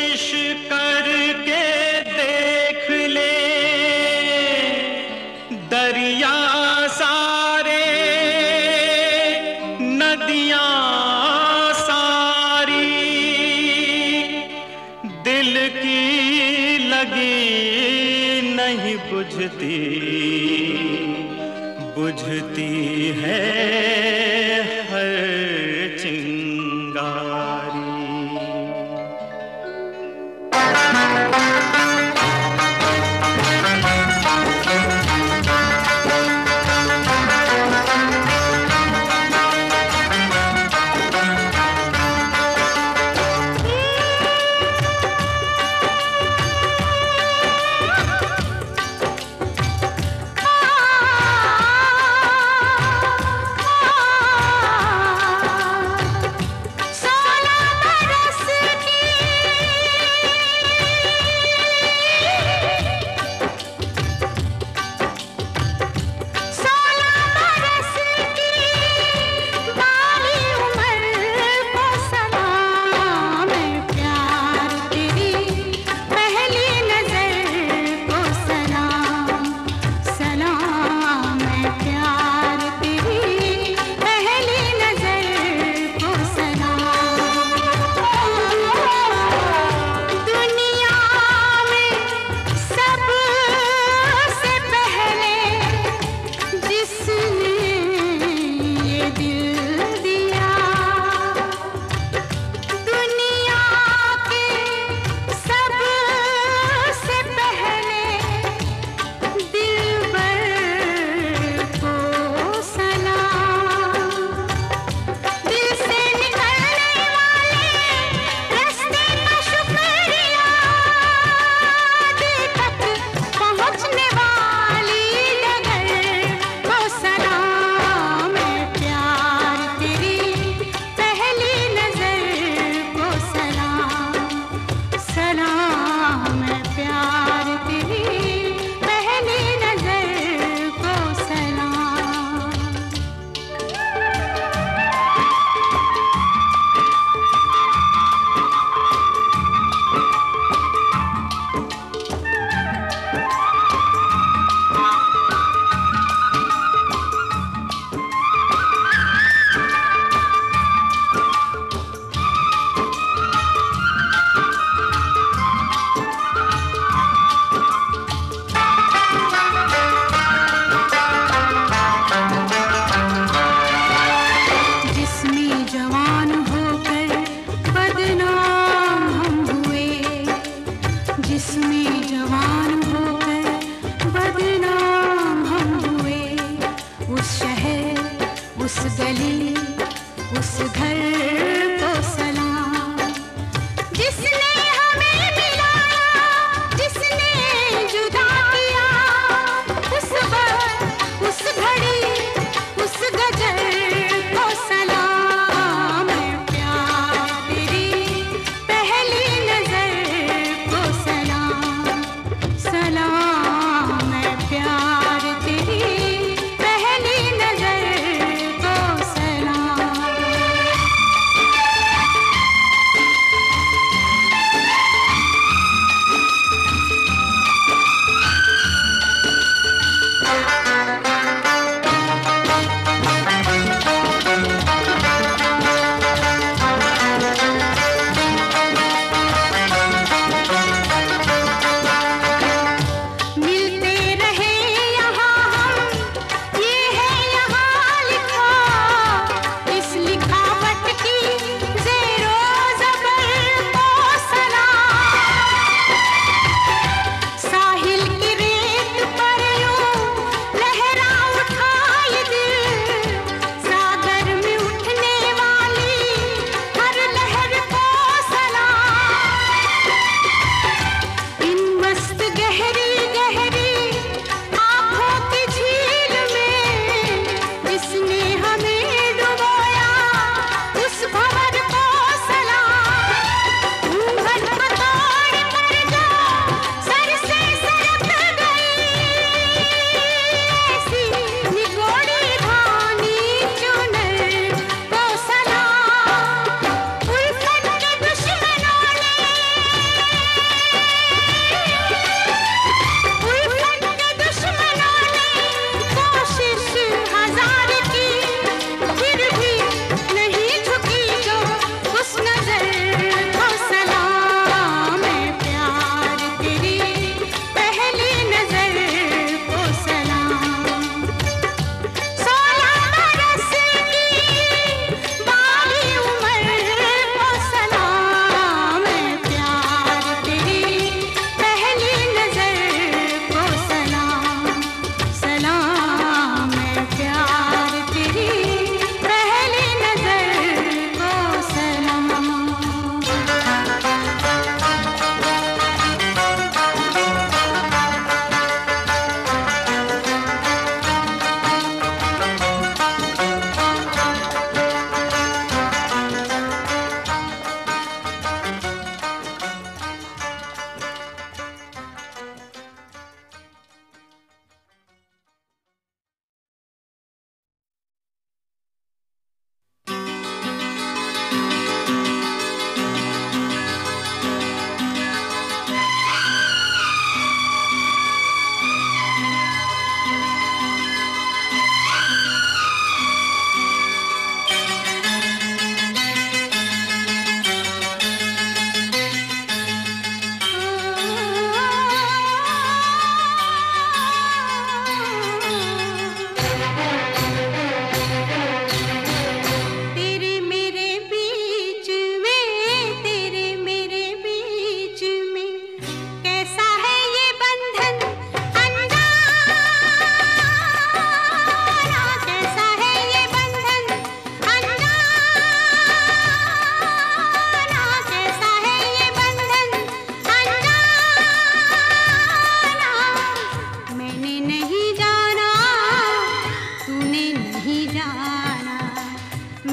कोशिश करके देख ले। दरिया सारे, नदियाँ सारी, दिल की लगी नहीं बुझती। बुझती है हर चिंगा।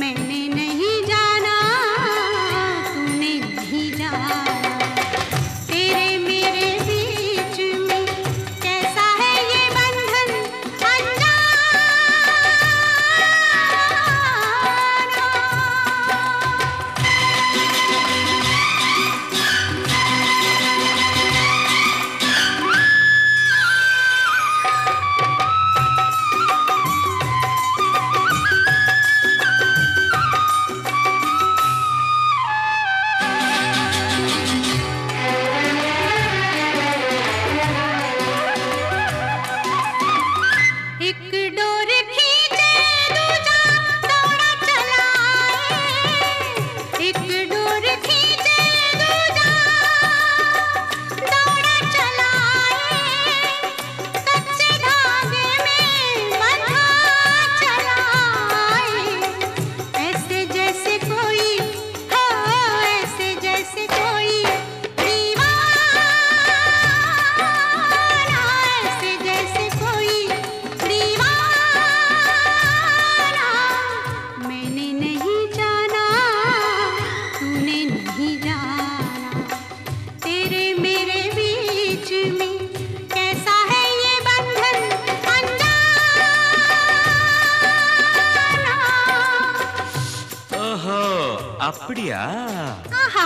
मैंने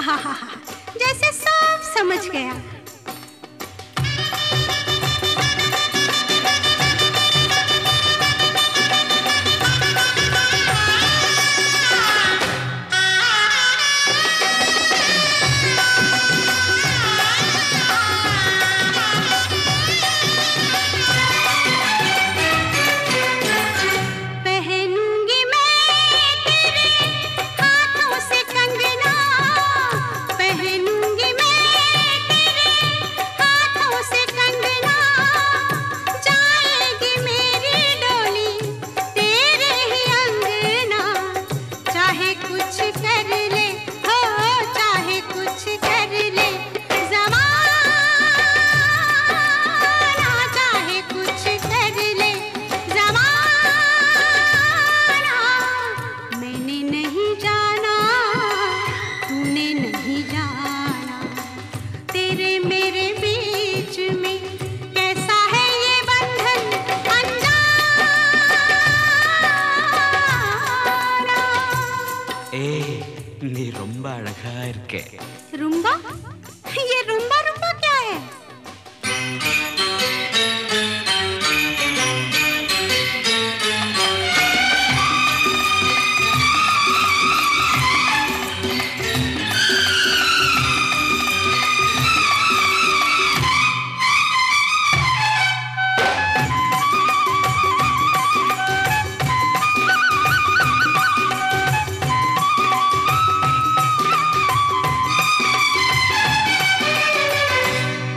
ha ha ha. இருக்கேன் ரொம்ப?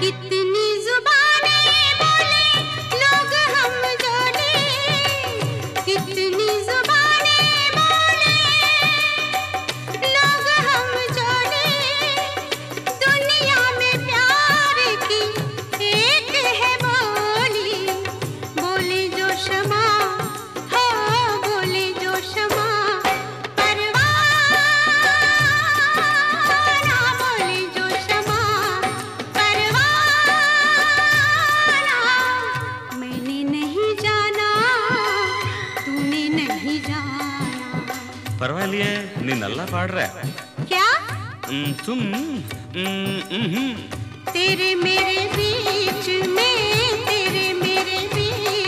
கித்து பரவாயில்லையே நீ நல்லா பாடுற. क्या தும் तेरे मेरे बीच में तेरे मेरे बीच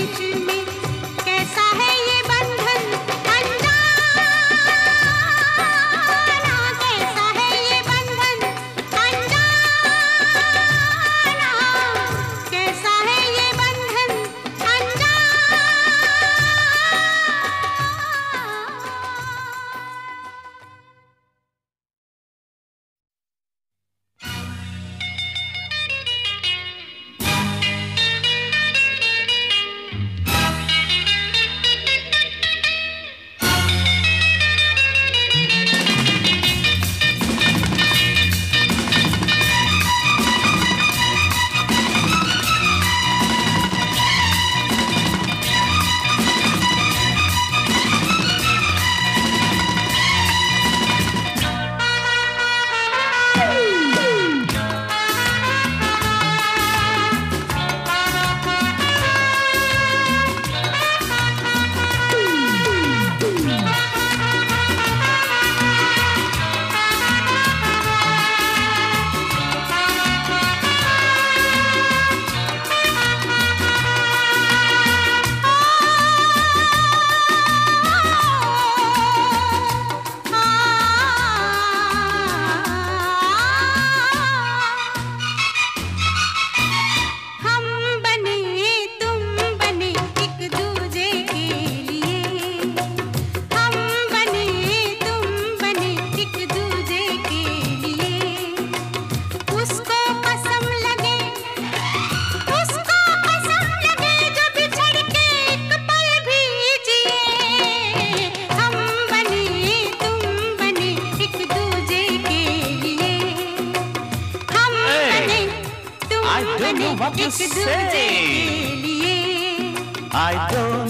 I don't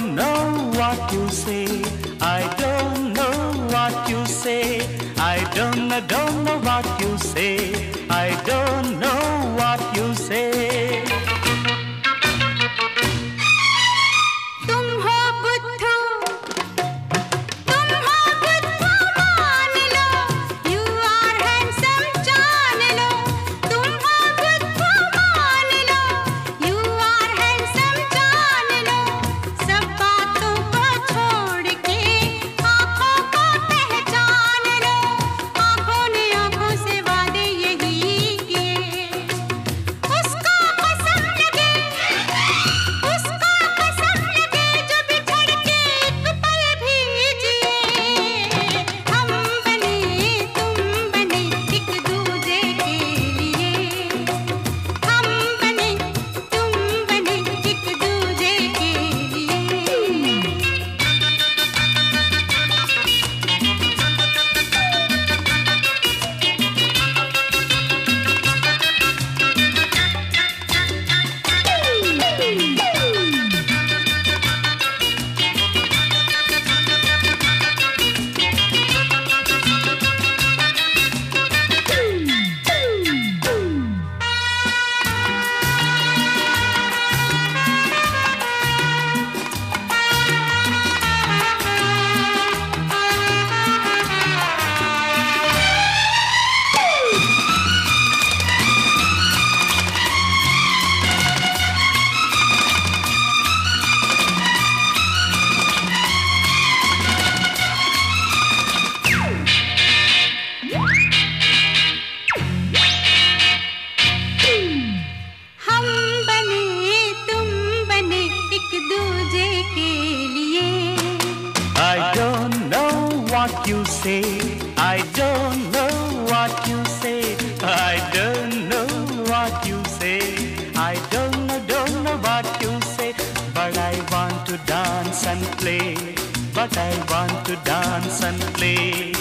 But I want to dance and play.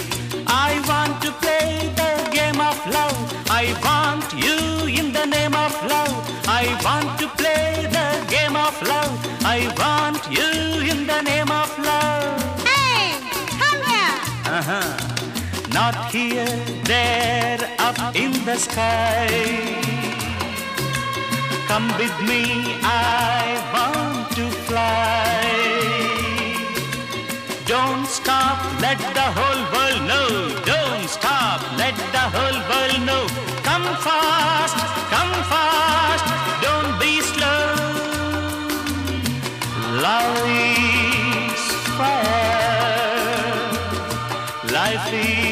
I want to play the game of love. I want you in the name of love. I want to play the game of love. I want you in the name of love. Hey, come here. Uh-huh. Not here, there, up in the sky. Come with me, I want to fly. Don't stop, let the whole world know. Don't stop, let the whole world know. Come fast, come fast, don't be slow. Love is fire. Life is